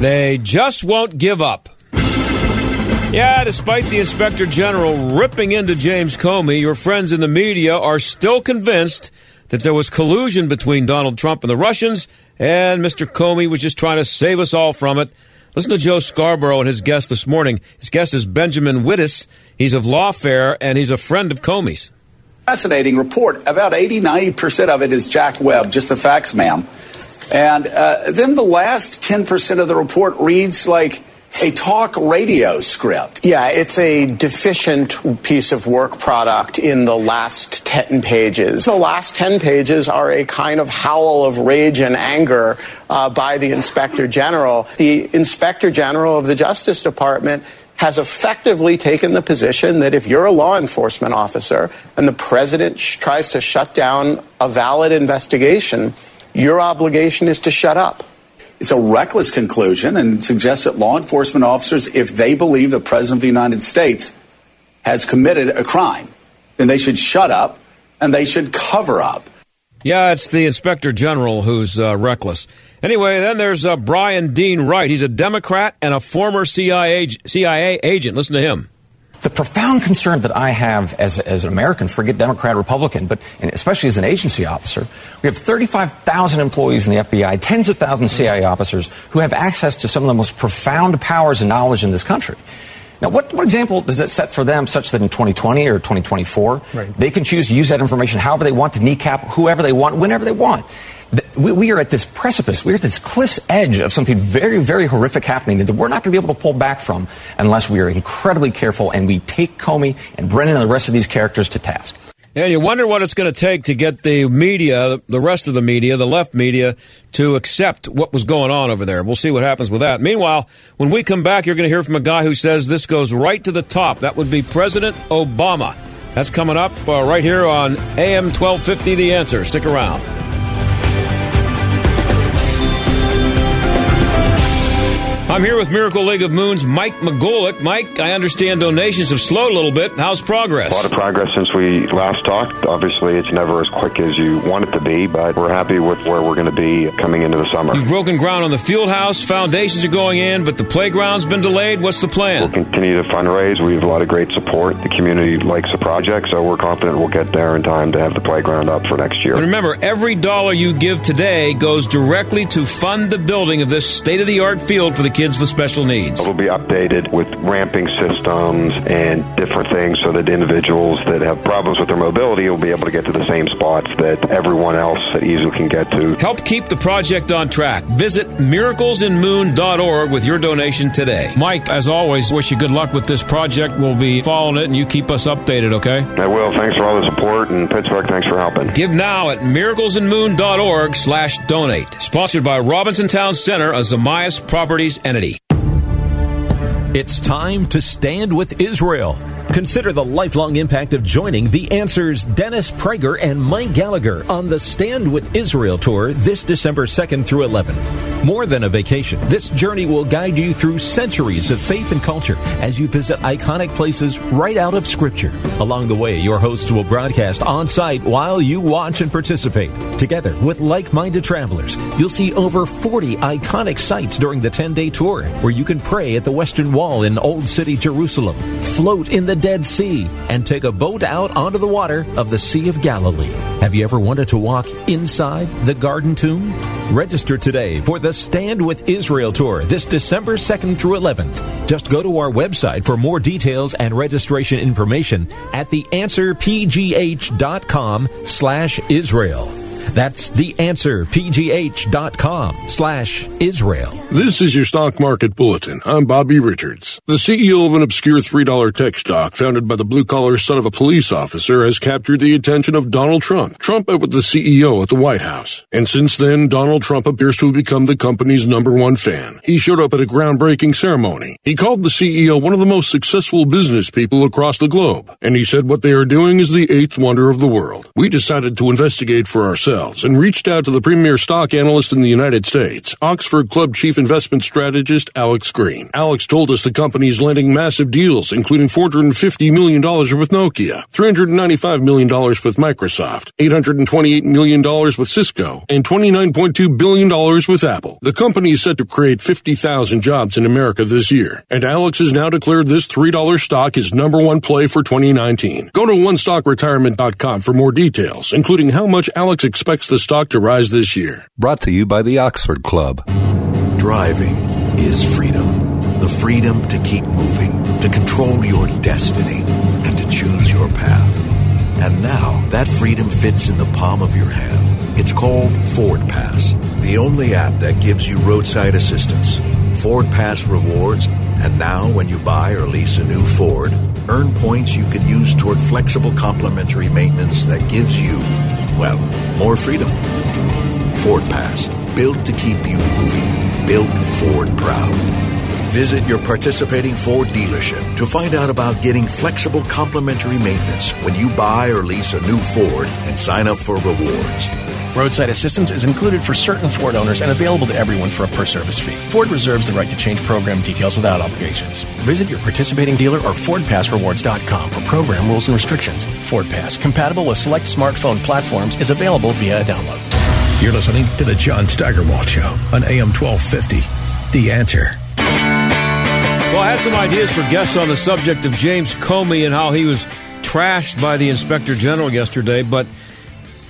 They just won't give up. Yeah, despite the inspector general ripping into James Comey, your friends in the media are still convinced that there was collusion between Donald Trump and the Russians, and Mr. Comey was just trying to save us all from it. Listen to Joe Scarborough and his guest this morning. His guest is Benjamin Wittes. He's of Lawfare, and he's a friend of Comey's. Fascinating report. About 80, 90% of it is Jack Webb, just the facts, ma'am. And uh, then the last 10% of the report reads like a talk radio script. Yeah, it's a deficient piece of work product in the last 10 pages. The last 10 pages are a kind of howl of rage and anger uh, by the Inspector General. The Inspector General of the Justice Department has effectively taken the position that if you're a law enforcement officer and the president sh- tries to shut down a valid investigation, your obligation is to shut up. It's a reckless conclusion and suggests that law enforcement officers, if they believe the President of the United States has committed a crime, then they should shut up and they should cover up. Yeah, it's the inspector general who's uh, reckless. Anyway, then there's uh, Bryan Dean Wright. He's a Democrat and a former CIA, CIA agent. Listen to him. The profound concern that I have as, as an American, forget Democrat, Republican, but especially as an agency officer, we have 35,000 employees in the FBI, tens of thousands of CIA officers who have access to some of the most profound powers and knowledge in this country. Now, what, what example does it set for them such that in 2020 or 2024, right. they can choose to use that information however they want to kneecap whoever they want, whenever they want? We, are at this precipice, we're at this cliff's edge of something very, very horrific happening that we're not going to be able to pull back from unless we are incredibly careful and we take Comey and Brennan and the rest of these characters to task. And you wonder what it's going to take to get the media, the rest of the media, the left media, to accept what was going on over there. We'll see what happens with that. Meanwhile, when we come back, you're going to hear from a guy who says this goes right to the top. That would be President Obama. That's coming up uh, right here on AM 1250 The Answer. Stick around. I'm here with Miracle League of Moon's Mike McGolick. Mike, I understand donations have slowed a little bit. How's progress? A lot of progress since we last talked. Obviously, it's never as quick as you want it to be, but we're happy with where we're going to be coming into the summer. You've broken ground on the field house. Foundations are going in, but the playground's been delayed. What's the plan? We'll continue to fundraise. We have a lot of great support. The community likes the project, so we're confident we'll get there in time to have the playground up for next year. And remember, every dollar you give today goes directly to fund the building of this state of the art field for the kids with special needs. It will be updated with ramping systems and different things so that individuals that have problems with their mobility will be able to get to the same spots that everyone else easily can get to. Help keep the project on track. Visit miraclesinmoon.org with your donation today. Mike, as always, wish you good luck with this project. We'll be following it and you keep us updated, okay? I will. Thanks for all the support and Pittsburgh, thanks for helping. Give now at miraclesinmoon.org slash donate. Sponsored by Robinson Town Center, a Zamias Properties entity. It's time to stand with Israel. Consider the lifelong impact of joining The Answer's Dennis Prager and Mike Gallagher on the Stand with Israel tour this December 2nd through 11th. More than a vacation, this journey will guide you through centuries of faith and culture as you visit iconic places right out of Scripture. Along the way, your hosts will broadcast on site while you watch and participate. Together with like minded travelers, you'll see over 40 iconic sites during the 10 day tour where you can pray at the Western Wall in Old City, Jerusalem, float in the Dead Sea and take a boat out onto the water of the Sea of Galilee. Have you ever wanted to walk inside the Garden Tomb? Register today for the Stand with Israel tour this December 2nd through 11th. Just go to our website for more details and registration information at theanswerpgh.com slash Israel. That's theanswerpgh.com slash Israel. This is your stock market bulletin. I'm Bobby Richards. The CEO of an obscure $3 tech stock founded by the blue collar son of a police officer has captured the attention of Donald Trump. Trump met with the CEO at the White House. And since then, Donald Trump appears to have become the company's number one fan. He showed up at a groundbreaking ceremony. He called the CEO one of the most successful business people across the globe. And he said what they are doing is the eighth wonder of the world. We decided to investigate for ourselves and reached out to the premier stock analyst in the United States, Oxford Club chief investment strategist Alex Green. Alex told us the company is landing massive deals, including $450 million with Nokia, $395 million with Microsoft, $828 million with Cisco, and $29.2 billion with Apple. The company is set to create 50,000 jobs in America this year, and Alex has now declared this $3 stock his number one play for 2019. Go to onestockretirement.com for more details, including how much Alex expects the stock to rise this year. Brought to you by the Oxford Club. Driving is freedom. The freedom to keep moving, to control your destiny, and to choose your path. And now that freedom fits in the palm of your hand. It's called Ford Pass, the only app that gives you roadside assistance, Ford Pass rewards, and now when you buy or lease a new Ford, earn points you can use toward flexible complimentary maintenance that gives you, well, more freedom. Ford Pass, built to keep you moving, built Ford proud. Visit your participating Ford dealership to find out about getting flexible complimentary maintenance when you buy or lease a new Ford and sign up for rewards. Roadside assistance is included for certain Ford owners and available to everyone for a per service fee. Ford reserves the right to change program details without obligations. Visit your participating dealer or FordPassRewards.com for program rules and restrictions. Ford Pass, compatible with select smartphone platforms, is available via a download. You're listening to the John Steigerwald Show on AM 1250. The answer. Had some ideas for guests on the subject of James Comey and how he was trashed by the Inspector General yesterday, but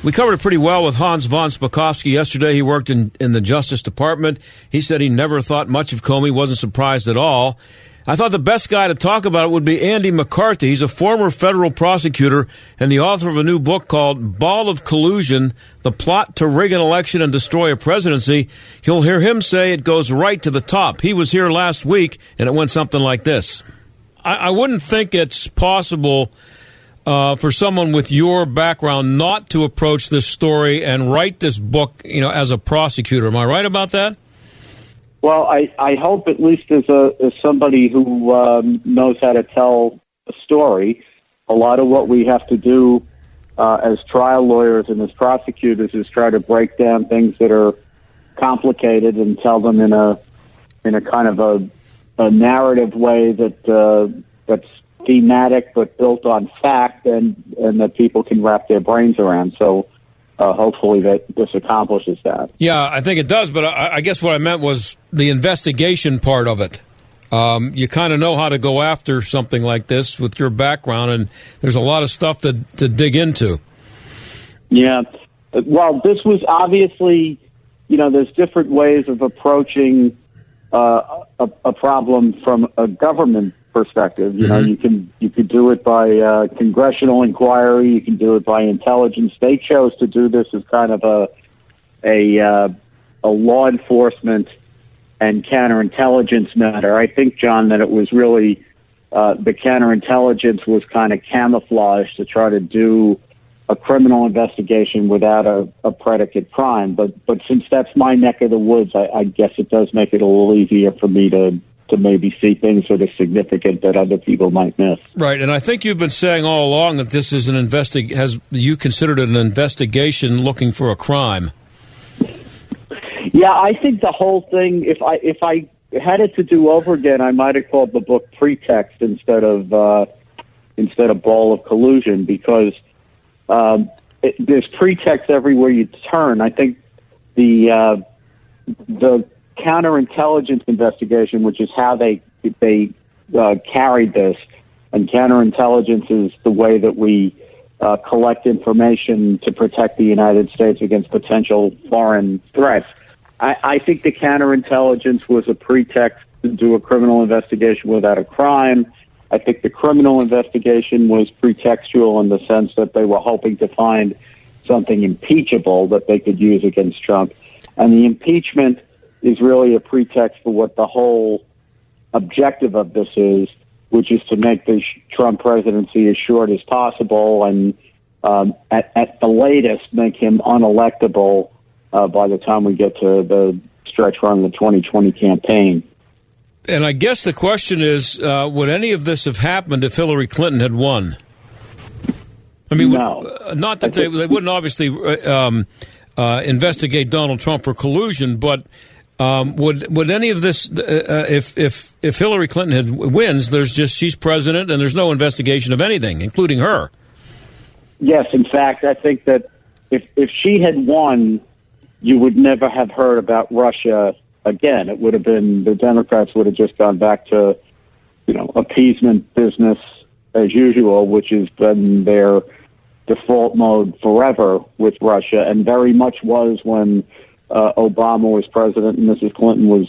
we covered it pretty well with Hans von Spakovsky yesterday. He worked in, in the Justice Department. He said he never thought much of Comey, wasn't surprised at all. I thought the best guy to talk about it would be Andy McCarthy. He's a former federal prosecutor and the author of a new book called Ball of Collusion The Plot to Rig an Election and Destroy a Presidency. You'll hear him say it goes right to the top. He was here last week and it went something like this. I, I wouldn't think it's possible uh, for someone with your background not to approach this story and write this book, you know, as a prosecutor. Am I right about that? Well, I, I hope at least as a as somebody who um, knows how to tell a story, a lot of what we have to do uh, as trial lawyers and as prosecutors is try to break down things that are complicated and tell them in a in a kind of a, a narrative way that uh, that's thematic but built on fact and and that people can wrap their brains around. So uh, hopefully that this accomplishes that. Yeah, I think it does. But I, I guess what I meant was the investigation part of it. Um, you kind of know how to go after something like this with your background, and there's a lot of stuff to to dig into. Yeah, well, this was obviously, you know, there's different ways of approaching uh, a, a problem from a government perspective. You know, Mm-hmm. you can you could do it by uh, congressional inquiry. You can do it by intelligence. They chose to do this as kind of a a uh, a law enforcement and counterintelligence matter. I think, John, that it was really uh, the counterintelligence was kind of camouflaged to try to do a criminal investigation without a, a predicate crime. But but since that's my neck of the woods, I, I guess it does make it a little easier for me to to maybe see things that are significant that other people might miss. Right, and I think you've been saying all along that this is an investig has you considered it an investigation looking for a crime. Yeah, I think the whole thing. If I if I had it to do over again, I might have called the book Pretext instead of uh, instead of Ball of Collusion because um, it, there's pretext everywhere you turn. I think the uh, the counterintelligence investigation, which is how they they uh, carried this, and counterintelligence is the way that we uh, collect information to protect the United States against potential foreign threats. I, I think the counterintelligence was a pretext to do a criminal investigation without a crime. I think the criminal investigation was pretextual in the sense that they were hoping to find something impeachable that they could use against Trump. And the impeachment is really a pretext for what the whole objective of this is, which is to make the Trump presidency as short as possible and um, at, at the latest make him unelectable uh, by the time we get to the stretch run of the 2020 campaign. And I guess the question is, uh, would any of this have happened if Hillary Clinton had won? I mean, no. uh, not that they, they wouldn't obviously uh, um, uh, investigate Donald Trump for collusion, but um, would would any of this, uh, uh, if if if Hillary Clinton had wins, there's just she's president and there's no investigation of anything, including her. Yes, in fact, I think that if if she had won, you would never have heard about Russia again. It would have been the Democrats would have just gone back to, you know, appeasement business as usual, which has been their default mode forever with Russia, and very much was when uh, Obama was president and Mrs. Clinton was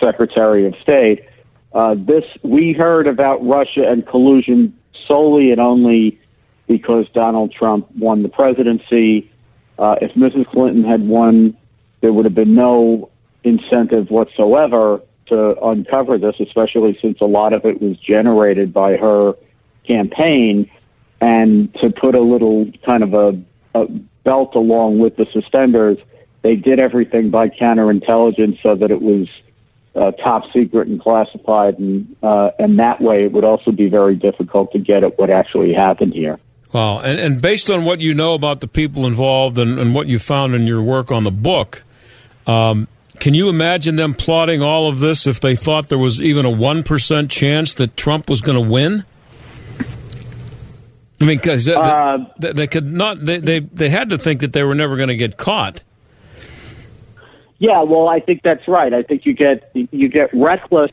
Secretary of State. Uh, this we heard about Russia and collusion solely and only because Donald Trump won the presidency. Uh, if Mrs. Clinton had won, there would have been no incentive whatsoever to uncover this, especially since a lot of it was generated by her campaign. And to put a little kind of a, a belt along with the suspenders, they did everything by counterintelligence so that it was uh, top secret and classified, and uh, and that way it would also be very difficult to get at what actually happened here. Wow. And, and based on what you know about the people involved and, and what you found in your work on the book, um, can you imagine them plotting all of this if they thought there was even a 1% chance that Trump was going to win? I mean, because uh, they, they, could not, they, they, they had to think that they were never going to get caught. Yeah, well, I think that's right. I think you get you get reckless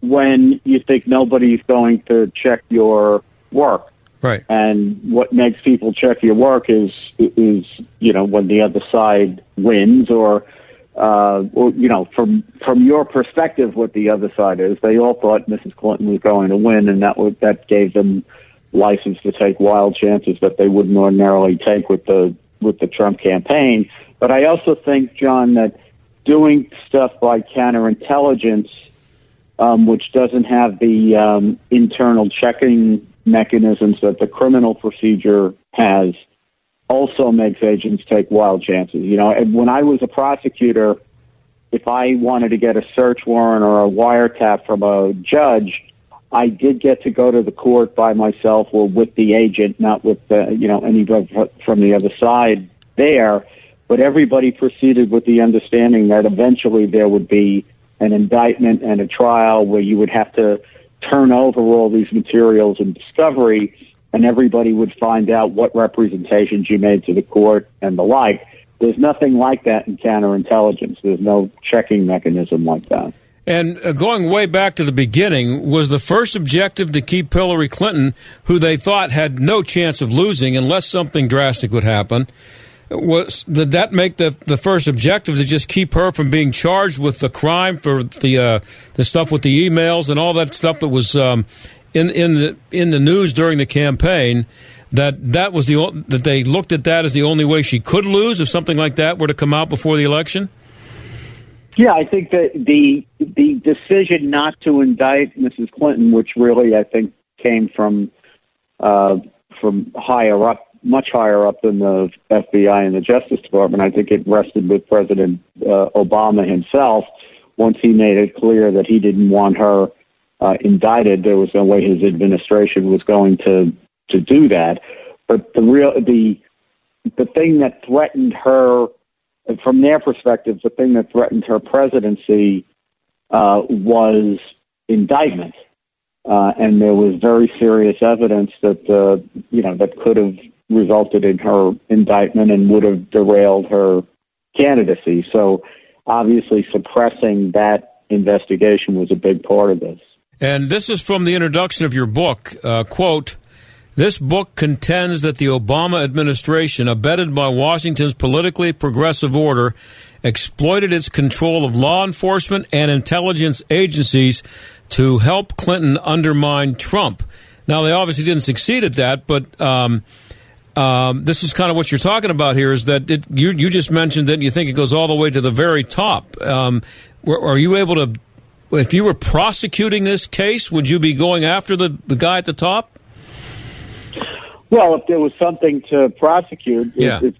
when you think nobody's going to check your work. Right. And what makes people check your work is is you know when the other side wins or uh, or you know from from your perspective what the other side is. They all thought Mrs. Clinton was going to win, and that was that gave them license to take wild chances that they wouldn't ordinarily take with the with the Trump campaign. But I also think, John, that doing stuff like counterintelligence, um, which doesn't have the um, internal checking mechanisms that the criminal procedure has also makes agents take wild chances. You know, and when I was a prosecutor, if I wanted to get a search warrant or a wiretap from a judge, I did get to go to the court by myself or with the agent, not with the, you know anybody from the other side there. But everybody proceeded with the understanding that eventually there would be an indictment and a trial where you would have to turn over all these materials in discovery, and everybody would find out what representations you made to the court and the like. There's nothing like that in counterintelligence. There's no checking mechanism like that. And uh, going way back to the beginning, was the first objective to keep Hillary Clinton, who they thought had no chance of losing unless something drastic would happen. Was did that make the the first objective to just keep her from being charged with the crime for the uh, the stuff with the emails and all that stuff that was um, in in the in the news during the campaign? That that was the that they looked at that as the only way she could lose if something like that were to come out before the election. Yeah, I think that the the decision not to indict Mrs. Clinton, which really I think came from uh, from higher up much higher up than the FBI and the Justice Department. I think it rested with President uh, Obama himself. Once he made it clear that he didn't want her uh, indicted, there was no way his administration was going to to do that. But the real the the thing that threatened her, from their perspective, the thing that threatened her presidency uh, was indictment. Uh, and there was very serious evidence that uh, you know that could have resulted in her indictment and would have derailed her candidacy. So obviously suppressing that investigation was a big part of this. And this is from the introduction of your book. Uh, quote, this book contends that the Obama administration, abetted by Washington's politically progressive order, exploited its control of law enforcement and intelligence agencies to help Clinton undermine Trump. Now, they obviously didn't succeed at that, but um, um, this is kind of what you're talking about here. Is that it, you you just mentioned that you think it goes all the way to the very top? Um, are you able to? If you were prosecuting this case, would you be going after the, the guy at the top? Well, if there was something to prosecute, yeah. It,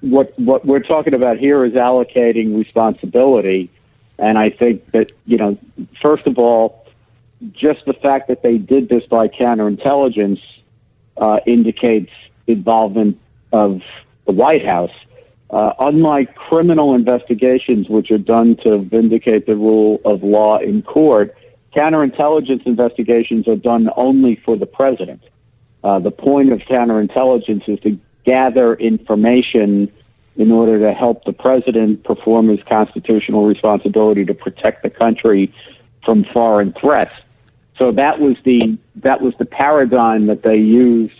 what what we're talking about here is allocating responsibility, and I think that you know, first of all, just the fact that they did this by counterintelligence uh, indicates involvement of the White House. Uh, unlike criminal investigations, which are done to vindicate the rule of law in court, counterintelligence investigations are done only for the president. Uh, the point of counterintelligence is to gather information in order to help the president perform his constitutional responsibility to protect the country from foreign threats. So that was the that was the paradigm that they used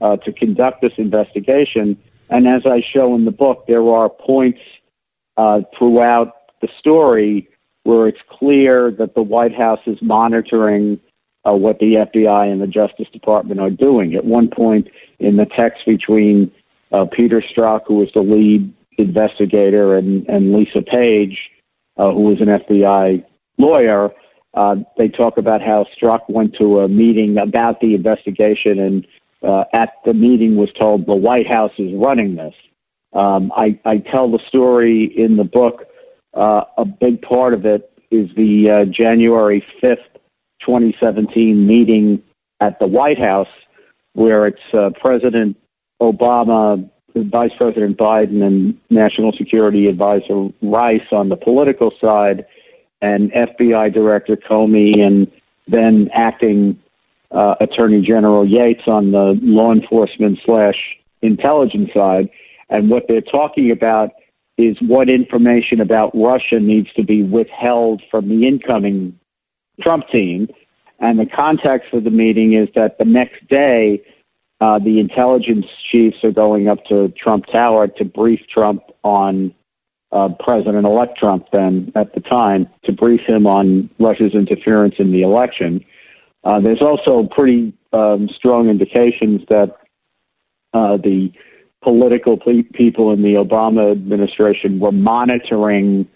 uh, to conduct this investigation. And as I show in the book, there are points uh, throughout the story where it's clear that the White House is monitoring uh, what the FBI and the Justice Department are doing. At one point in the text between uh, Peter Strzok, who was the lead investigator, and, and Lisa Page, uh, who was an FBI lawyer, uh, they talk about how Strzok went to a meeting about the investigation and uh, at the meeting was told the White House is running this. Um, I, I tell the story in the book. Uh, a big part of it is the uh, January 5th 2017 meeting at the White House, where it's uh, President Obama, Vice President Biden, and National Security Advisor Rice on the political side, and FBI Director Comey, and then acting uh, Attorney General Yates on the law enforcement slash intelligence side. And what they're talking about is what information about Russia needs to be withheld from the incoming Trump team. And the context of the meeting is that the next day, uh, the intelligence chiefs are going up to Trump Tower to brief Trump on uh, President elect Trump, then at the time, to brief him on Russia's interference in the election. Uh, there's also pretty um, strong indications that uh, the political pe- people in the Obama administration were monitoring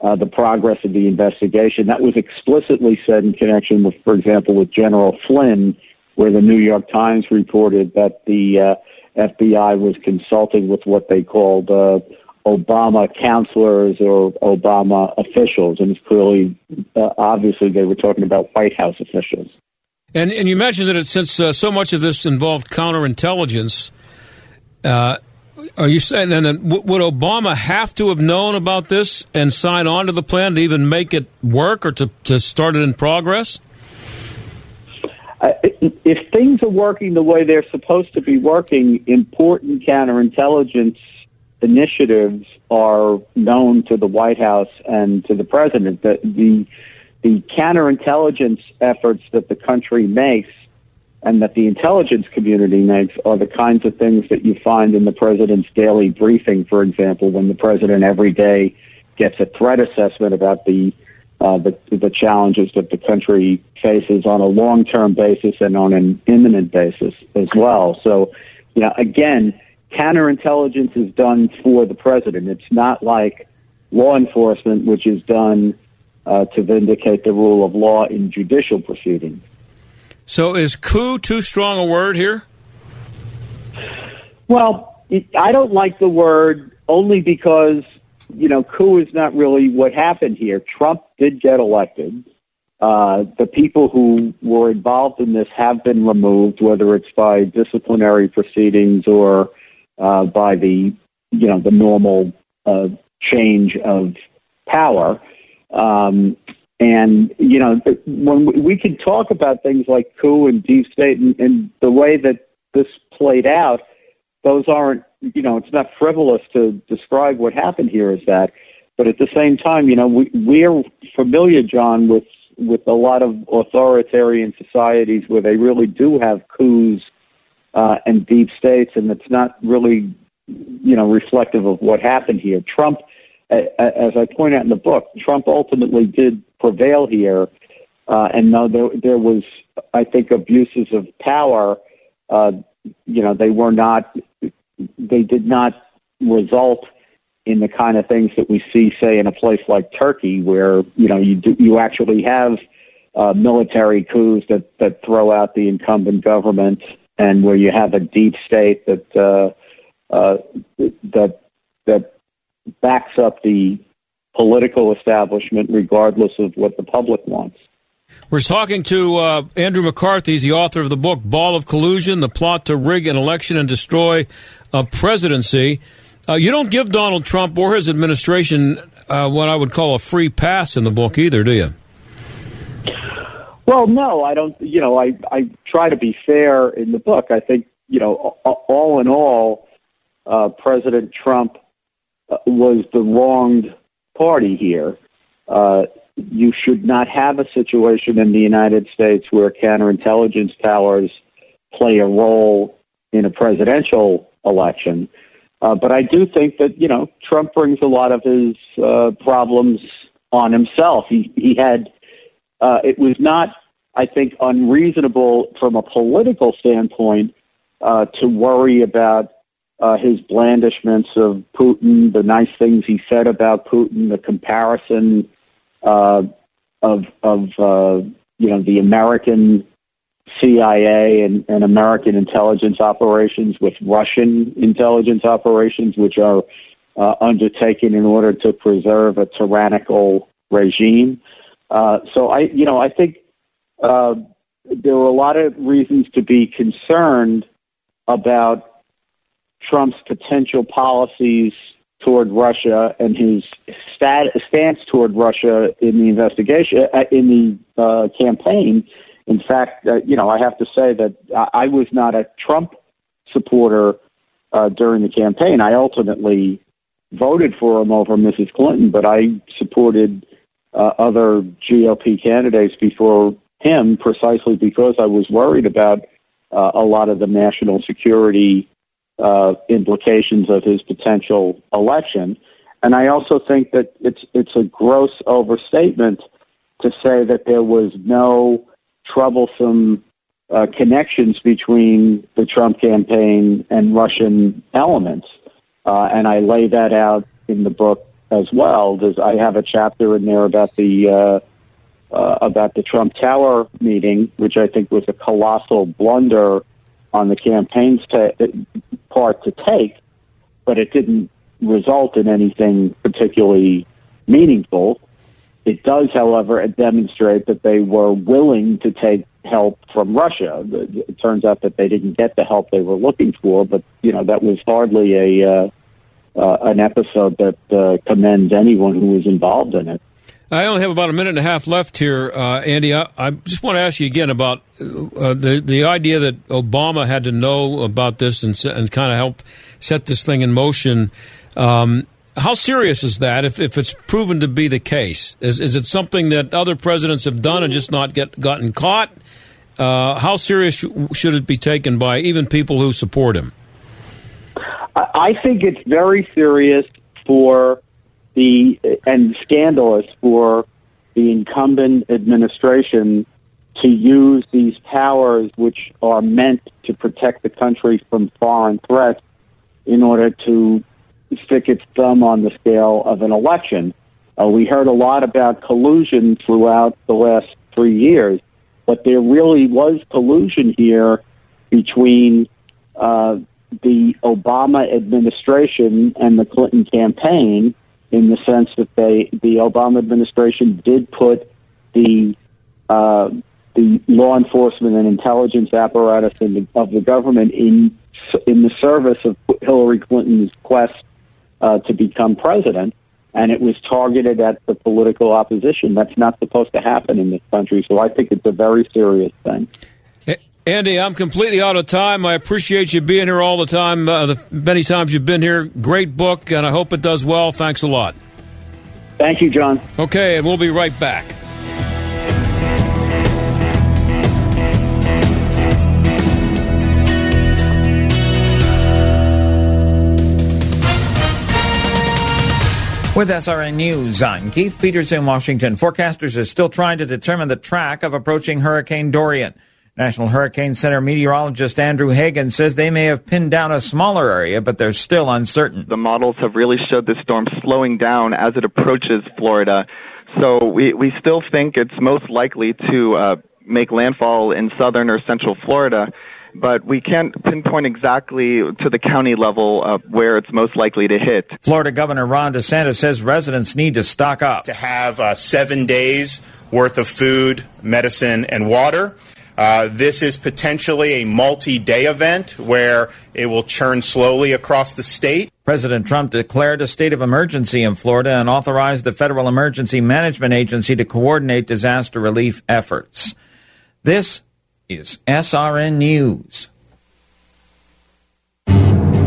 uh, the progress of the investigation. That was explicitly said in connection with, for example, with General Flynn, where the New York Times reported that the uh, FBI was consulting with what they called uh, Obama counselors or Obama officials, and it's clearly, uh, obviously, they were talking about White House officials. And and you mentioned that it, since uh, so much of this involved counterintelligence, uh, are you saying then that would Obama have to have known about this and sign on to the plan to even make it work or to, to start it in progress? Uh, if things are working the way they're supposed to be working, important counterintelligence initiatives are known to the White House and to the president. The, the, the counterintelligence efforts that the country makes and that the intelligence community makes are the kinds of things that you find in the president's daily briefing, for example, when the president every day gets a threat assessment about the uh, the, the challenges that the country faces on a long-term basis and on an imminent basis as well. So, you know, again, counterintelligence is done for the president. It's not like law enforcement, which is done uh, to vindicate the rule of law in judicial proceedings. So is coup too strong a word here? Well, it, I don't like the word only because, you know, coup is not really what happened here. Trump did get elected. Uh, the people who were involved in this have been removed, whether it's by disciplinary proceedings or uh, by the, you know, the normal uh, change of power. Um, and, you know, when we can talk about things like coup and deep state and, and the way that this played out, those aren't, you know, it's not frivolous to describe what happened here as that. But at the same time, you know, we, we're familiar, John, with, with a lot of authoritarian societies where they really do have coups uh, and deep states, and it's not really, you know, reflective of what happened here. Trump as I point out in the book, Trump ultimately did prevail here, uh, and though there, there was, I think, abuses of power, uh, you know, they were not they did not result in the kind of things that we see, say, in a place like Turkey, where you know you do, you actually have uh, military coups that that throw out the incumbent government, and where you have a deep state that uh, uh, that that backs up the political establishment, regardless of what the public wants. We're talking to uh, Andrew McCarthy. He's the author of the book Ball of Collusion: The Plot to Rig an Election and Destroy a Presidency. Uh, you don't give Donald Trump or his administration uh, what I would call a free pass in the book either, do you? Well, no, I don't. You know, I I try to be fair in the book. I think you know, all in all, uh, President Trump was the wronged party here. Uh, you should not have a situation in the United States where counterintelligence powers play a role in a presidential election. Uh, but I do think that you know Trump brings a lot of his uh, problems on himself. He he had uh, it was not, I think, unreasonable from a political standpoint uh, to worry about uh, his blandishments of Putin, the nice things he said about Putin, the comparison uh, of of uh, you know the American CIA and, and American intelligence operations with Russian intelligence operations, which are uh, undertaken in order to preserve a tyrannical regime. Uh, so I, you know, I think uh, there were a lot of reasons to be concerned about Trump's potential policies toward Russia and his stat, stance toward Russia in the investigation, uh, in the uh, campaign. In fact, uh, you know, I have to say that I was not a Trump supporter uh, during the campaign. I ultimately voted for him over Mrs. Clinton, but I supported uh, other GOP candidates before him precisely because I was worried about uh, a lot of the national security uh, implications of his potential election. And I also think that it's it's a gross overstatement to say that there was no troublesome uh, connections between the Trump campaign and Russian elements. Uh, and I lay that out in the book as well. There's, I have a chapter in there about the uh, uh, about the Trump Tower meeting, which I think was a colossal blunder on the campaign's ta- part to take, but it didn't result in anything particularly meaningful. It does, however, demonstrate that they were willing to take help from Russia. It turns out that they didn't get the help they were looking for, but you know that was hardly a uh, uh, an episode that uh, commends anyone who was involved in it. I only have about a minute and a half left here, uh, Andy. I, I, just want to ask you again about uh, the the idea that Obama had to know about this and, and kind of helped set this thing in motion. Um, how serious is that? If, if it's proven to be the case, is is it something that other presidents have done and just not get gotten caught? Uh, how serious sh- should it be taken by even people who support him? I think it's very serious for the and scandalous for the incumbent administration to use these powers, which are meant to protect the country from foreign threats, in order to stick its thumb on the scale of an election. Uh, we heard a lot about collusion throughout the last three years, but there really was collusion here between uh, the Obama administration and the Clinton campaign in the sense that they, the Obama administration did put the uh, the law enforcement and intelligence apparatus the, of the government in in the service of Hillary Clinton's quest uh, to become president, and it was targeted at the political opposition. That's not supposed to happen in this country. So I think it's a very serious thing. Andy, I'm completely out of time. I appreciate you being here all the time. Uh, the many times you've been here. Great book, and I hope it does well. Thanks a lot. Thank you, John. Okay, and we'll be right back. With SRN News, I'm Keith Peters in Washington. Forecasters are still trying to determine the track of approaching Hurricane Dorian. National Hurricane Center meteorologist Andrew Hagen says they may have pinned down a smaller area, but they're still uncertain. The models have really showed this storm slowing down as it approaches Florida. So we, we still think it's most likely to uh, make landfall in southern or central Florida but we can't pinpoint exactly to the county level uh, where it's most likely to hit. Florida Governor Ron DeSantis says residents need to stock up. To have uh, seven days worth of food, medicine, and water. Uh, this is potentially a multi day event where it will churn slowly across the state. President Trump declared a state of emergency in Florida and authorized the Federal Emergency Management Agency to coordinate disaster relief efforts. This is SRN News.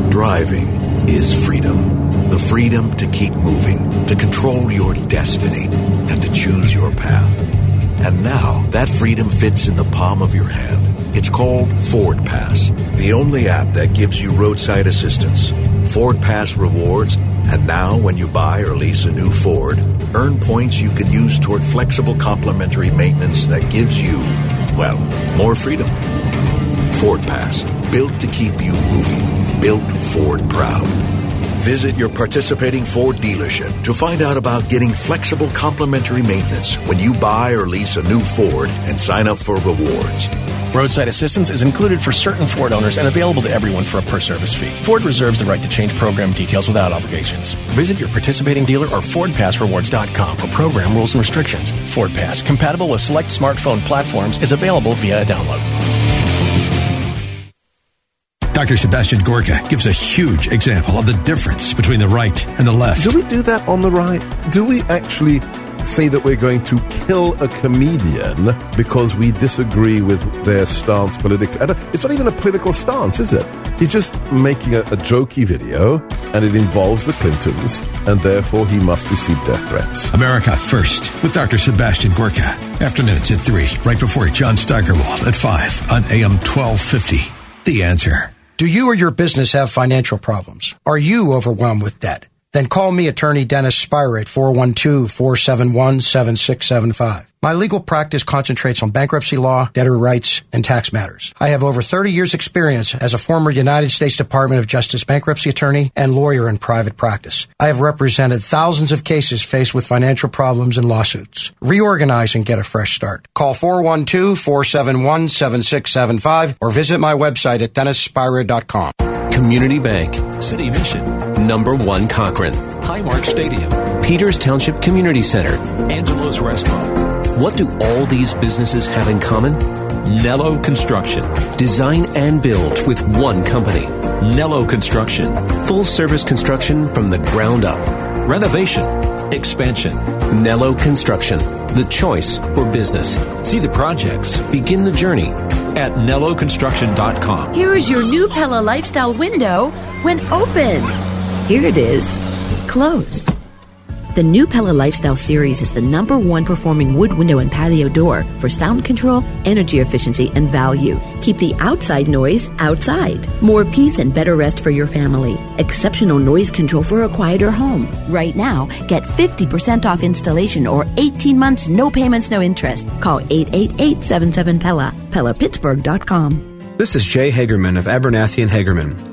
Driving is freedom. The freedom to keep moving, to control your destiny, and to choose your path. And now that freedom fits in the palm of your hand. It's called Ford Pass, the only app that gives you roadside assistance, Ford Pass rewards, and now when you buy or lease a new Ford, earn points you can use toward flexible complimentary maintenance that gives you well, more freedom. Ford Pass, built to keep you moving, built Ford proud. Visit your participating Ford dealership to find out about getting flexible complimentary maintenance when you buy or lease a new Ford and sign up for rewards. Roadside assistance is included for certain Ford owners and available to everyone for a per service fee. Ford reserves the right to change program details without obligations. Visit your participating dealer or FordPassRewards.com for program rules and restrictions. Ford Pass, compatible with select smartphone platforms, is available via a download. Dr. Sebastian Gorka gives a huge example of the difference between the right and the left. Do we do that on the right? Do we actually say that we're going to kill a comedian because we disagree with their stance politically. It's not even a political stance, is it? He's just making a, a jokey video, and it involves the Clintons, and therefore he must receive death threats. America First with Dr. Sebastian Gorka. Afternoons at 3, right before John Steigerwald at 5 on AM 1250. The answer. Do you or your business have financial problems? Are you overwhelmed with debt? Then call me attorney Dennis Spyra at 412-471-7675. My legal practice concentrates on bankruptcy law, debtor rights, and tax matters. I have over 30 years experience as a former United States Department of Justice bankruptcy attorney and lawyer in private practice. I have represented thousands of cases faced with financial problems and lawsuits. Reorganize and get a fresh start. Call 412-471-7675 or visit my website at dennisspyra.com. Community Bank, City Mission, Number One Cochran, Highmark Stadium, Peters Township Community Center, Angelo's Restaurant. What do all these businesses have in common? Nello Construction. Design and build with one company. Nello Construction. Full service construction from the ground up. Renovation. Expansion. Nello Construction. The choice for business. See the projects. Begin the journey at NelloConstruction.com. Here is your new Pella Lifestyle window when open. Here it is, closed. The new Pella Lifestyle series is the number one performing wood window and patio door for sound control, energy efficiency, and value. Keep the outside noise outside. More peace and better rest for your family. Exceptional noise control for a quieter home. Right now, get 50% off installation or 18 months, no payments, no interest. Call 888 77 Pella. PellaPittsburgh.com. This is Jay Hagerman of Abernathy and Hagerman.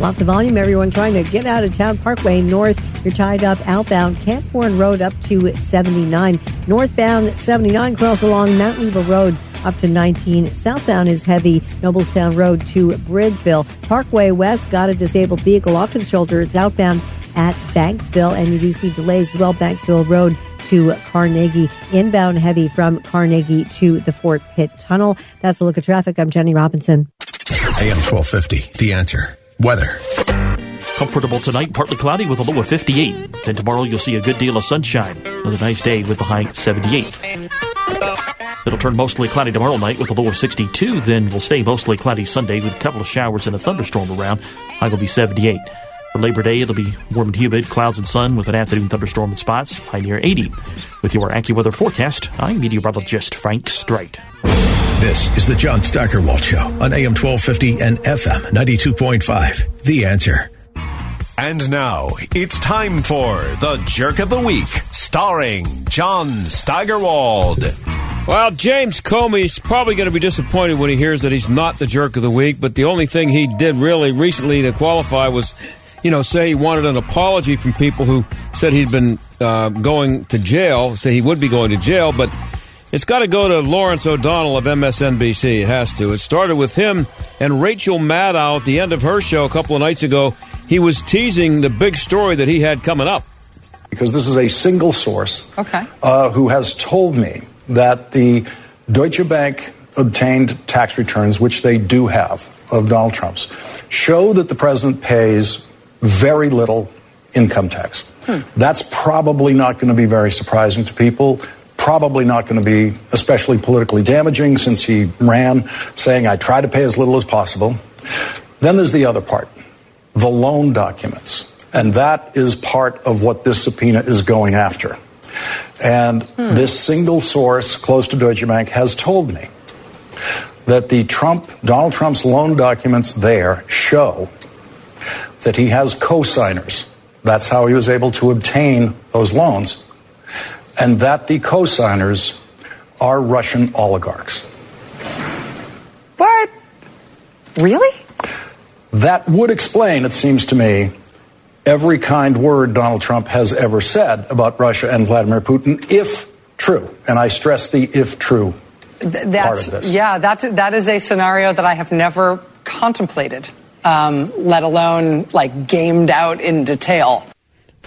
Lots of volume, everyone trying to get out of town. Parkway North, you're tied up outbound Camp Horne Road up to 79. Northbound 79 cross along Mount Weaver Road up to 19. Southbound is heavy. Noblestown Road to Bridgeville. Parkway West got a disabled vehicle off to the shoulder. It's outbound at Banksville, and you do see delays as well. Banksville Road to Carnegie. Inbound heavy from Carnegie to the Fort Pitt Tunnel. That's a look at traffic. I'm Jenny Robinson. AM 1250, The Answer. Weather. Comfortable tonight, partly cloudy with a low of 58. Then tomorrow you'll see a good deal of sunshine. Another nice day with the high 78. It'll turn mostly cloudy tomorrow night with a low of 62. Then we'll stay mostly cloudy Sunday with a couple of showers and a thunderstorm around. High will be 78. For Labor Day, it'll be warm and humid, clouds and sun with an afternoon thunderstorm in spots, high near 80. With your AccuWeather forecast, I'm meteorologist Frank Strait. This is the John Steigerwald Show on AM 1250 and FM 92.5. The answer. And now it's time for the Jerk of the Week, starring John Steigerwald. Well, James Comey's probably going to be disappointed when he hears that he's not the jerk of the week, but the only thing he did really recently to qualify was, you know, say he wanted an apology from people who said he'd been uh, going to jail, say he would be going to jail, but it's got to go to Lawrence O'Donnell of MSNBC. It has to. It started with him and Rachel Maddow at the end of her show a couple of nights ago. He was teasing the big story that he had coming up. Because this is a single source Okay. uh, who has told me that the Deutsche Bank obtained tax returns, which they do have of Donald Trump's, show that the president pays very little income tax. That's probably not going to be very surprising to people. Probably not going to be especially politically damaging since he ran saying, I try to pay as little as possible. Then there's the other part the loan documents. And that is part of what this subpoena is going after. And hmm. this single source close to Deutsche Bank has told me that the Trump, Donald Trump's loan documents there show that he has co-signers. That's how he was able to obtain those loans. And that the co-signers are Russian oligarchs. What? Really? That would explain, it seems to me, every kind word Donald Trump has ever said about Russia and Vladimir Putin, if true. And I stress the if true Th- part That's of this. yeah. That that is a scenario that I have never contemplated, um, let alone like gamed out in detail.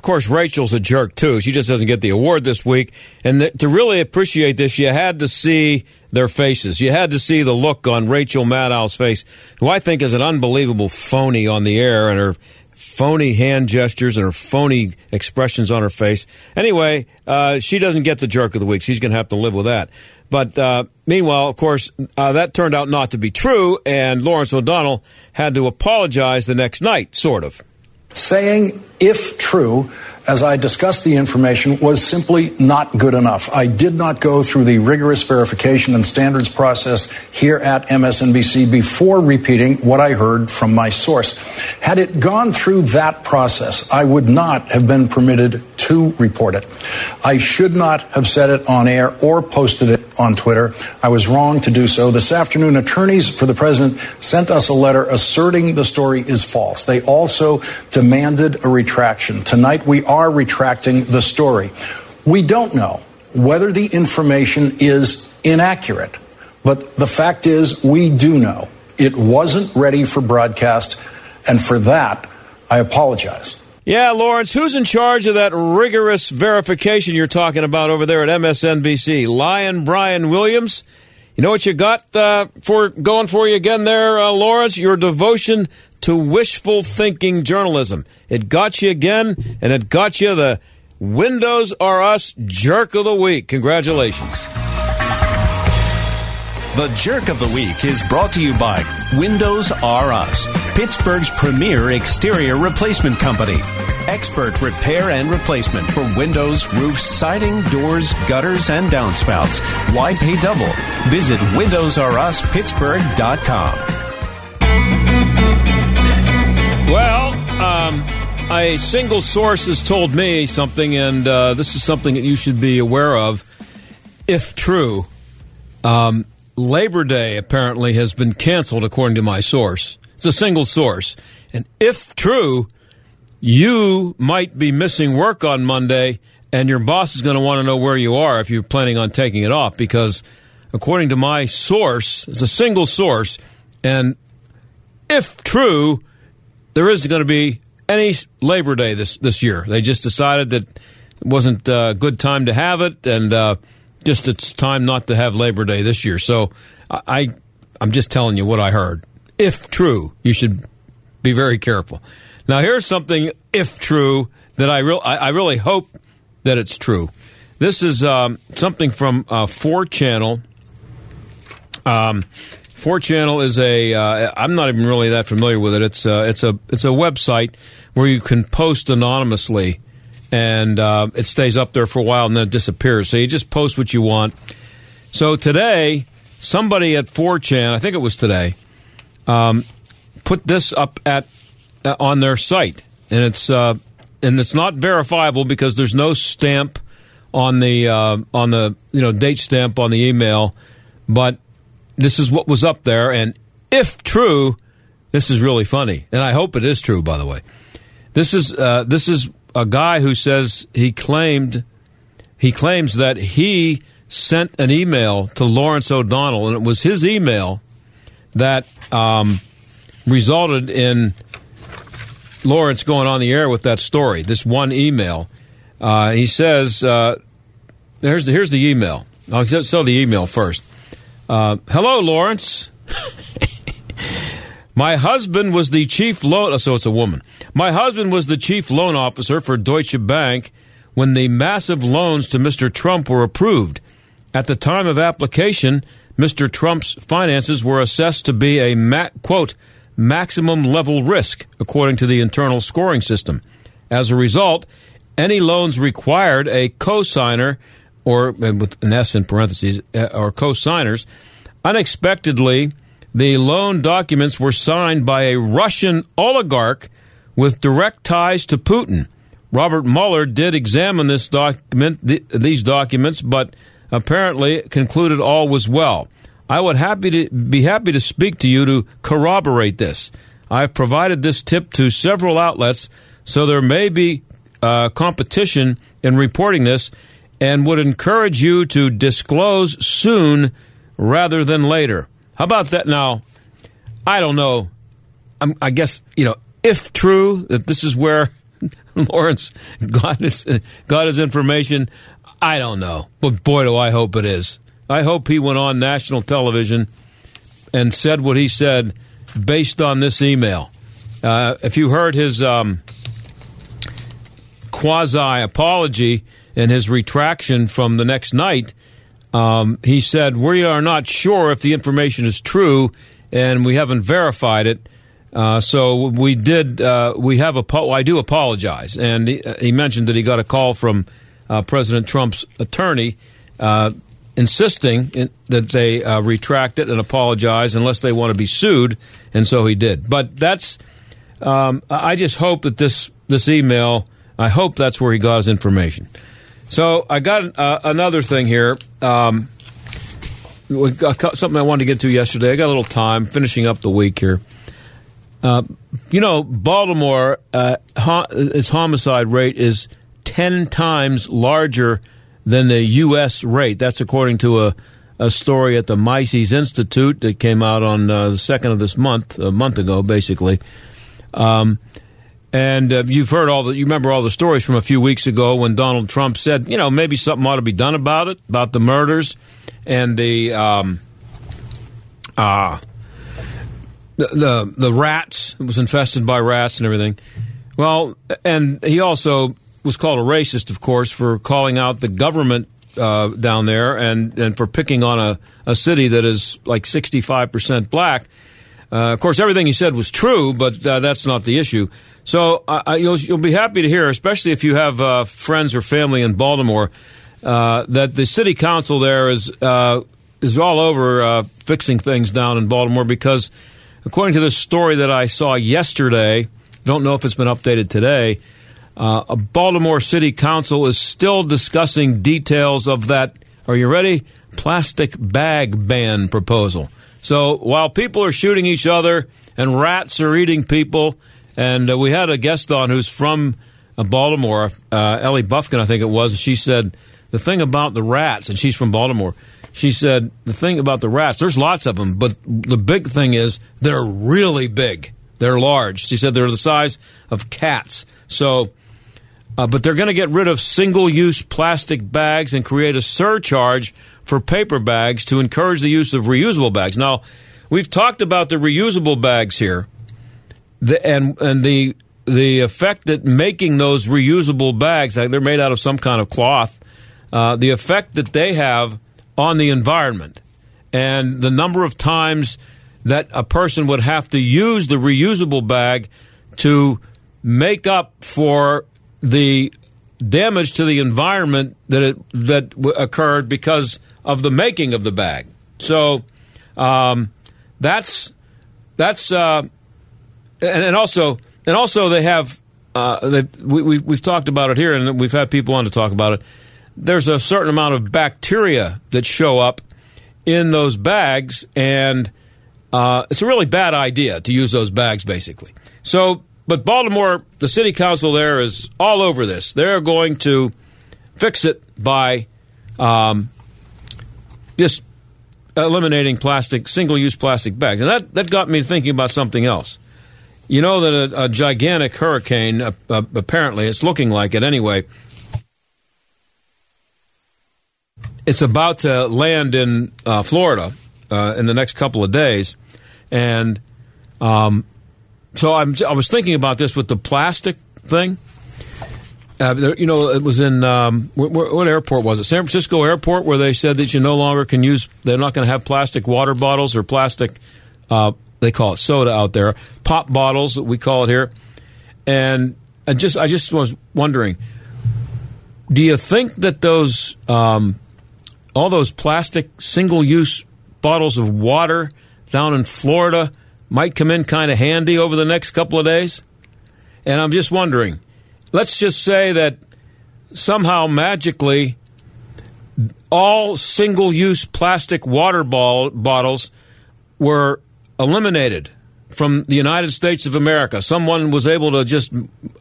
Of course, Rachel's a jerk too. She just doesn't get the award this week. And th- to really appreciate this, you had to see their faces. You had to see the look on Rachel Maddow's face, who I think is an unbelievable phony on the air, and her phony hand gestures and her phony expressions on her face. Anyway, uh, she doesn't get the jerk of the week. She's going to have to live with that. But uh, meanwhile, of course, uh, that turned out not to be true, and Lawrence O'Donnell had to apologize the next night, sort of. Saying if true as I discussed the information was simply not good enough. I did not go through the rigorous verification and standards process here at MSNBC before repeating what I heard from my source. Had it gone through that process, I would not have been permitted to report it. I should not have said it on air or posted it on Twitter. I was wrong to do so. This afternoon, attorneys for the president sent us a letter asserting the story is false. They also demanded a retraction. Tonight, we are retracting the story. We don't know whether the information is inaccurate, but the fact is, we do know it wasn't ready for broadcast, and for that, I apologize. Yeah, Lawrence, who's in charge of that rigorous verification you're talking about over there at MSNBC? Lion Brian Williams? You know what you got uh, for going for you again there, uh, Lawrence? Your devotion to wishful thinking journalism. It got you again, and it got you the Windows R Us Jerk of the Week. Congratulations. The Jerk of the Week is brought to you by Windows R Us, Pittsburgh's premier exterior replacement company. Expert repair and replacement for windows, roofs, siding, doors, gutters, and downspouts. Why pay double? Visit WindowsRUsPittsburgh.com. Well, um, a single source has told me something, and uh, this is something that you should be aware of, if true. Um, Labor Day apparently has been canceled, according to my source. It's a single source. And if true, you might be missing work on Monday, and your boss is going to want to know where you are if you're planning on taking it off, because according to my source, it's a single source, and if true, there isn't going to be any Labor Day this this year. They just decided that it wasn't a good time to have it, and uh, just it's time not to have Labor Day this year. So I, I'm just telling you what I heard. If true, you should be very careful. Now here's something, if true, that I real I, I really hope that it's true. This is um, something from uh, 4channel. Um, 4channel is a. Uh, I'm not even really that familiar with it. It's uh, it's a it's a website where you can post anonymously, and uh, it stays up there for a while and then it disappears. So you just post what you want. So today, somebody at 4chan, I think it was today, um, put this up at uh, on their site, and it's uh, and it's not verifiable because there's no stamp on the uh, on the you know date stamp on the email, but this is what was up there, and if true, this is really funny, and I hope it is true. By the way, this is uh, this is a guy who says he claimed he claims that he sent an email to Lawrence O'Donnell, and it was his email that um, resulted in Lawrence going on the air with that story. This one email. Uh, he says, uh, "Here's the here's the email." I'll tell the email first. Uh, Hello, Lawrence. My husband was the chief loan. So it's a woman. My husband was the chief loan officer for Deutsche Bank when the massive loans to Mr. Trump were approved. At the time of application, Mr. Trump's finances were assessed to be a ma- quote maximum level risk according to the internal scoring system. As a result, any loans required a co-signer or with an S in parentheses uh, or co-signers. Unexpectedly, the loan documents were signed by a Russian oligarch with direct ties to Putin. Robert Mueller did examine this document, these documents, but apparently concluded all was well. I would happy to be happy to speak to you to corroborate this. I've provided this tip to several outlets, so there may be uh, competition in reporting this, and would encourage you to disclose soon rather than later. How about that? Now, I don't know. I'm, I guess you know if true that this is where Lawrence got his got his information. I don't know, but boy, do I hope it is. I hope he went on national television and said what he said based on this email. Uh, if you heard his um, quasi apology and his retraction from the next night, um, he said, We are not sure if the information is true and we haven't verified it. Uh, so we did. Uh, we have a. I do apologize, and he, he, mentioned that he got a call from uh, President Trump's attorney uh, insisting in, that they uh, retract it and apologize unless they want to be sued, and so he did. But that's. Um, I just hope that this this email. I hope that's where he got his information. So I got uh, another thing here. Um, something I wanted to get to yesterday. I got a little time finishing up the week here. Uh, you know, Baltimore, uh, its homicide rate is 10 times larger than the U.S. rate. That's according to a, a story at the Mises Institute that came out on uh, the second of this month, a month ago, basically. Um, and uh, you've heard all the, you remember all the stories from a few weeks ago when Donald Trump said, you know, maybe something ought to be done about it, about the murders and the, um, uh, the, the, the rats. It was infested by rats and everything. Well, and he also was called a racist, of course, for calling out the government uh, down there and, and for picking on a, a city that is like 65% black. Uh, of course, everything he said was true, but uh, that's not the issue. So uh, you'll, you'll, be happy to hear, especially if you have uh, friends or family in Baltimore, uh, that the city council there is uh, is all over fixing things down in Baltimore because, according to this story that I saw yesterday, don't know if it's been updated today. a Baltimore City Council is still discussing details of that. Are you ready? Plastic bag ban proposal. So while people are shooting each other and rats are eating people and uh, we had a guest on who's from uh, Baltimore, uh, Ellie Bufkin, I think it was. She said, The thing about the rats, and she's from Baltimore, she said, The thing about the rats, there's lots of them, but the big thing is they're really big. They're large. She said they're the size of cats. So, uh, but they're going to get rid of single use plastic bags and create a surcharge for paper bags to encourage the use of reusable bags. Now, we've talked about the reusable bags here the, and and the the effect that making those reusable bags, like they're made out of some kind of cloth, uh, the effect that they have on the environment. and the number of times that a person would have to use the reusable bag to make up for the damage to the environment that it, that w- occurred because of the making of the bag. So um, that's that's uh, and, and also and also they have uh, they, we, we, we've talked about it here and we've had people on to talk about it. There's a certain amount of bacteria that show up in those bags, and uh, it's a really bad idea to use those bags, basically. So, but Baltimore, the city council there is all over this. They're going to fix it by um, just eliminating plastic, single-use plastic bags, and that that got me thinking about something else. You know that a, a gigantic hurricane, uh, uh, apparently, it's looking like it anyway. It's about to land in uh, Florida uh, in the next couple of days, and um, so I'm, I was thinking about this with the plastic thing. Uh, there, you know, it was in um, what, what airport was it? San Francisco Airport, where they said that you no longer can use. They're not going to have plastic water bottles or plastic. They call it soda out there. Pop bottles, we call it here. And I just, I just was wondering, do you think that those, um, all those plastic single-use bottles of water down in Florida might come in kind of handy over the next couple of days? And I'm just wondering let's just say that somehow magically all single use plastic water ball, bottles were eliminated from the United States of America. Someone was able to just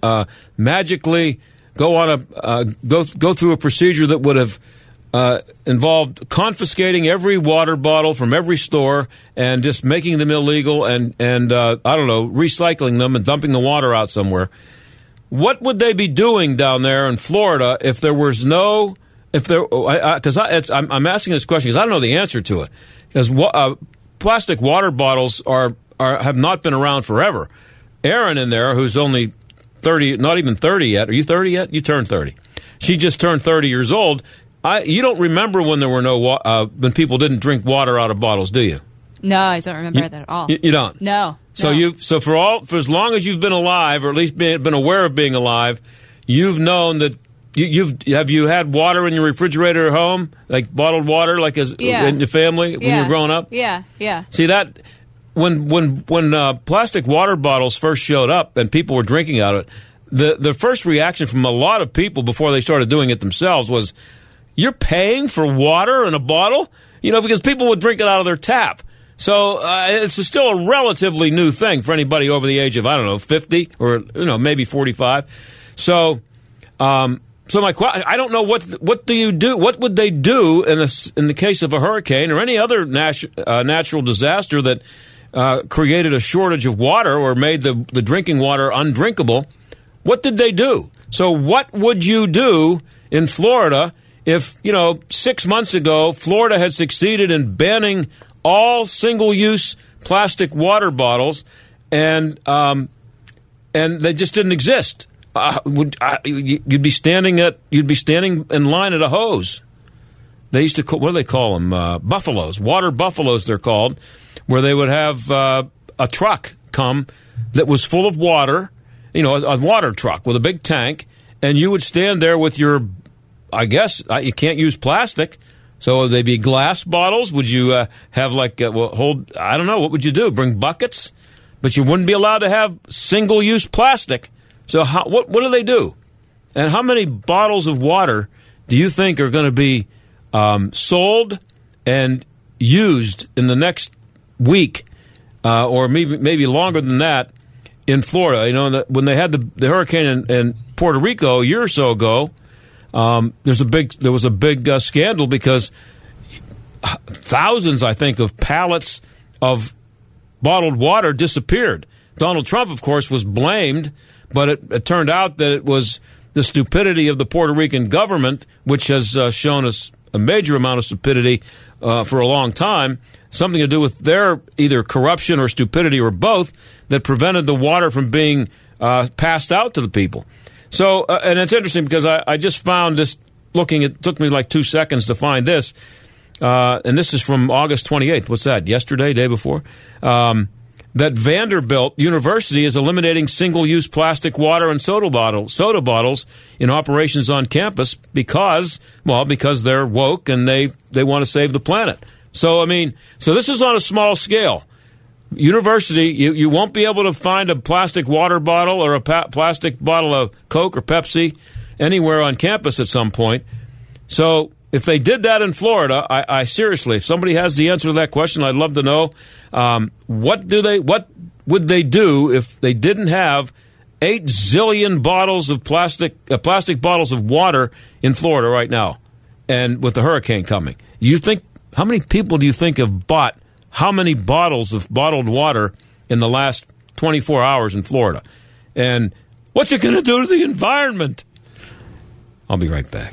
uh, magically go on a uh, go go through a procedure that would have uh, involved confiscating every water bottle from every store and just making them illegal and and uh, I don't know recycling them and dumping the water out somewhere. What would they be doing down there in Florida if there was no if there because I'm, I'm asking this question because I don't know the answer to it because uh, plastic water bottles are, are have not been around forever. Aaron in there, who's only thirty, not even thirty yet. Are you thirty yet? You turned thirty. She just turned thirty years old. I, you don't remember when there were no uh, when people didn't drink water out of bottles, do you? No, I don't remember you, that at all. You, you don't. No. So no. you so for all for as long as you've been alive, or at least been, been aware of being alive, you've known that you, have have you had water in your refrigerator at home, like bottled water, like as yeah. in your family when yeah. you're growing up? Yeah, yeah. See that when when when uh, plastic water bottles first showed up and people were drinking out of it, the the first reaction from a lot of people before they started doing it themselves was, "You're paying for water in a bottle," you know, because people would drink it out of their tap. So uh, it's still a relatively new thing for anybody over the age of I don't know fifty or you know maybe forty five. So, um, so my I don't know what what do you do? What would they do in a, in the case of a hurricane or any other nat- uh, natural disaster that uh, created a shortage of water or made the the drinking water undrinkable? What did they do? So what would you do in Florida if you know six months ago Florida had succeeded in banning all single use plastic water bottles, and um, and they just didn't exist. Would uh, you'd be standing at you'd be standing in line at a hose. They used to call, what do they call them? Uh, buffaloes, water buffaloes. They're called, where they would have uh, a truck come that was full of water, you know, a, a, water truck with a big tank, and you would stand there with your, I guess uh, you can't use plastic, so they be glass bottles? Would you uh, have like uh, well, hold? I don't know. What would you do? Bring buckets, but you wouldn't be allowed to have single use plastic. So how, what what do they do? And how many bottles of water do you think are going to be um, sold and used in the next week, uh, or maybe maybe longer than that in Florida? You know, when they had the, the hurricane in, in Puerto Rico a year or so ago um, there's a big there was a big uh, scandal because thousands, I think, of pallets of bottled water disappeared. Donald Trump, of course, was blamed, but it, it turned out that it was the stupidity of the Puerto Rican government, which has uh, shown us a major amount of stupidity uh, for a long time, something to do with their either corruption or stupidity or both, that prevented the water from being uh, passed out to the people. So, uh, and it's interesting because I, I, just found this looking, it took me like two seconds to find this. uh, and this is from August 28th. What's that? Yesterday, day before. Um, that Vanderbilt University is eliminating single-use plastic water and soda bottles, soda bottles in operations on campus because, well, because they're woke and they they want to save the planet. So I mean, so this is on a small scale. University, you, you won't be able to find a plastic water bottle or a pa- plastic bottle of Coke or Pepsi anywhere on campus at some point. So if they did that in Florida, I, I seriously, if somebody has the answer to that question, I'd love to know. Um, what do they? What would they do if they didn't have eight zillion bottles of plastic uh, plastic bottles of water in Florida right now, and with the hurricane coming? You think how many people do you think have bought how many bottles of bottled water in the last 24 hours in Florida? And what's it going to do to the environment? I'll be right back.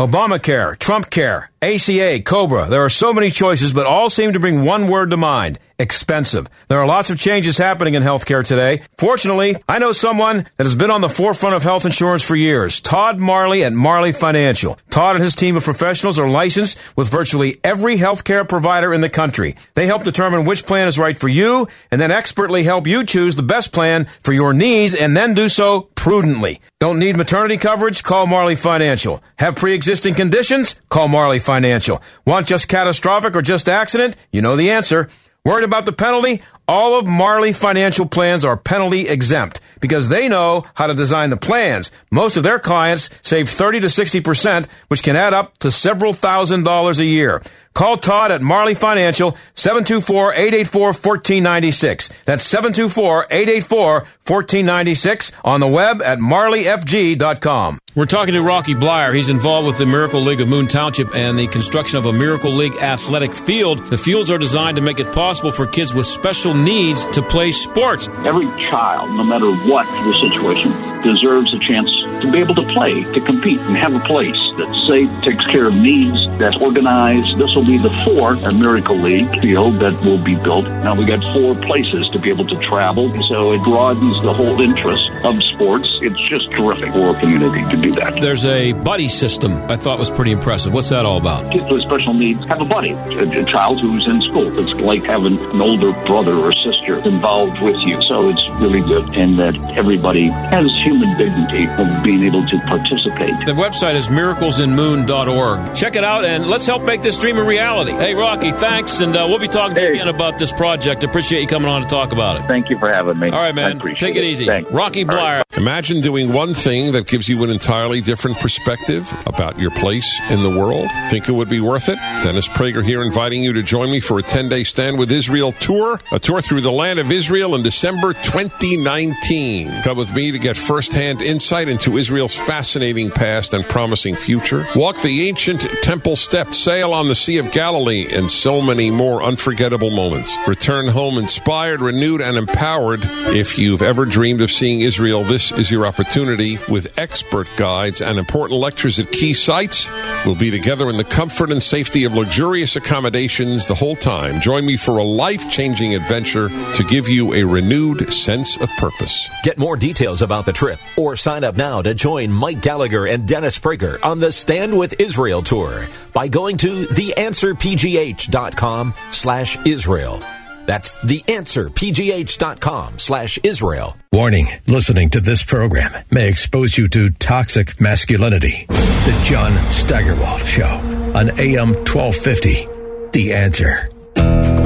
Obamacare, Trump Care, ACA, Cobra. There are so many choices, but all seem to bring one word to mind expensive. There are lots of changes happening in healthcare today. Fortunately, I know someone that has been on the forefront of health insurance for years. Todd Marley at Marley Financial. Todd and his team of professionals are licensed with virtually every healthcare provider in the country. They help determine which plan is right for you and then expertly help you choose the best plan for your needs and then do so prudently. Don't need maternity coverage? Call Marley Financial. Have pre-existing conditions? Call Marley Financial. Want just catastrophic or just accident? You know the answer. Worried about the penalty? All of Marley financial plans are penalty exempt because they know how to design the plans. Most of their clients save 30 to 60%, which can add up to several thousand dollars a year. Call Todd at Marley Financial, 724-884-1496. That's 724-884-1496 on the web at marleyfg.com. We're talking to Rocky Bleier. He's involved with the Miracle League of Moon Township and the construction of a Miracle League athletic field. The fields are designed to make it possible for kids with special needs to play sports. Every child, no matter what the situation, deserves a chance to be able to play, to compete, and have a place that's safe, takes care of needs, that's organized. This will be the fourth Miracle League field that will be built. Now we got four places to be able to travel, so it broadens the whole interest of sports. It's just terrific for a community to do that. There's a buddy system I thought was pretty impressive. What's that all about? Kids with special needs have a buddy, a, a child who's in school. It's like having an older brother or sister involved with you. So it's really good, and that everybody has human dignity of being able to participate. The website is miraclesinmoon.org. Check it out and let's help make this dream a reality. Hey, Rocky, thanks, and uh, we'll be talking to you again about this project. Appreciate you coming on to talk about it. Thank you for having me. All right, man. Take it, easy. Thanks. Rocky All right. Bleier. Imagine doing one thing that gives you an entirely different perspective about your place in the world. Think it would be worth it? Dennis Prager here inviting you to join me for a 10 day Stand with Israel tour, a tour through the land of Israel in December 2019. Come with me to get firsthand insight into Israel's fascinating past and promising future. Walk the ancient temple steps, sail on the Sea of Galilee, and so many more unforgettable moments. Return home inspired, renewed, and empowered. If you've ever dreamed of seeing Israel, this is your opportunity with expert guides and important lectures at key sites. We'll be together in the comfort and safety of luxurious accommodations the whole time. Join me for a life changing adventure to give you a renewed sense of purpose. Get more details about the trip or sign up now to join Mike Gallagher and Dennis Prager on the Stand with Israel tour by going to theanswerpgh.com slash Israel. That's theanswerpgh.com slash Israel. Warning listening to this program may expose you to toxic masculinity. The John Steigerwald Show on AM 1250. The answer.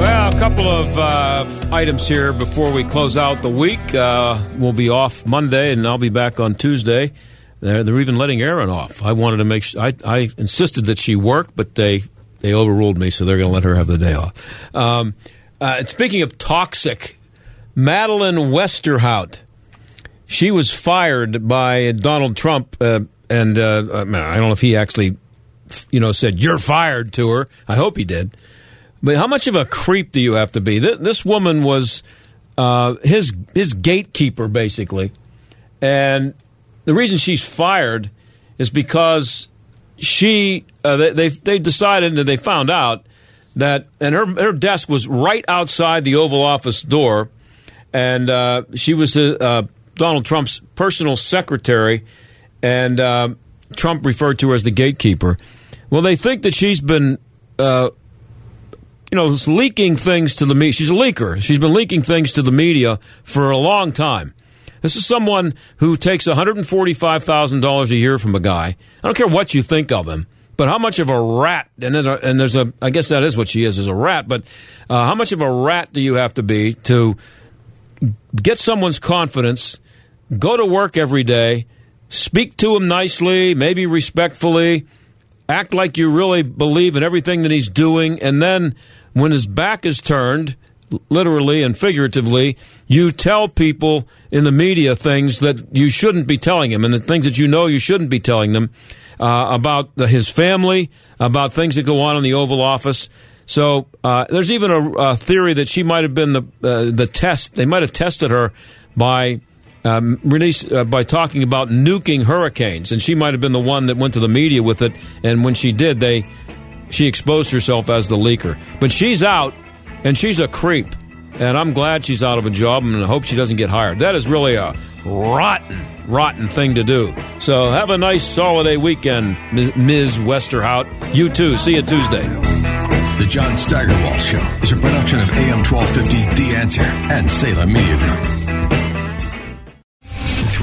Well, a couple of uh, items here before we close out the week. Uh, we'll be off Monday, and I'll be back on Tuesday. They're, they're even letting Aaron off. I wanted to make. Sh- I, I insisted that she work, but they they overruled me, so they're going to let her have the day off. Um, uh, speaking of toxic, Madeleine Westerhout, she was fired by Donald Trump, uh, and uh, I don't know if he actually, you know, said "you're fired" to her. I hope he did. But how much of a creep do you have to be? This woman was uh, his his gatekeeper, basically, and the reason she's fired is because she uh, they, they decided that they found out that and her her desk was right outside the Oval Office door, and uh, she was uh, uh, Donald Trump's personal secretary, and uh, Trump referred to her as the gatekeeper. Well, they think that she's been. You know, leaking things to the media. She's a leaker. She's been leaking things to the media for a long time. This is someone who takes $145,000 a year from a guy. I don't care what you think of him, but how much of a rat, and, and there's a, I guess that is what she is, is a rat, but uh, how much of a rat do you have to be to get someone's confidence, go to work every day, speak to him nicely, maybe respectfully, act like you really believe in everything that he's doing, and then when his back is turned, literally and figuratively, you tell people in the media things that you shouldn't be telling him, and the things that you know you shouldn't be telling them uh, about the, his family, about things that go on in the Oval Office. So uh, there's even a, a theory that she might have been the uh, the test. They might have tested her by um, release uh, by talking about nuking hurricanes, and she might have been the one that went to the media with it. And when she did, they she exposed herself as the leaker. But she's out, and she's a creep. And I'm glad she's out of a job, and I hope she doesn't get hired. That is really a rotten, rotten thing to do. So have a nice holiday weekend, Ms. Westerhout. You too. See you Tuesday. The John Steigerwald Show is a production of AM 1250 The Answer and Salem Media Group.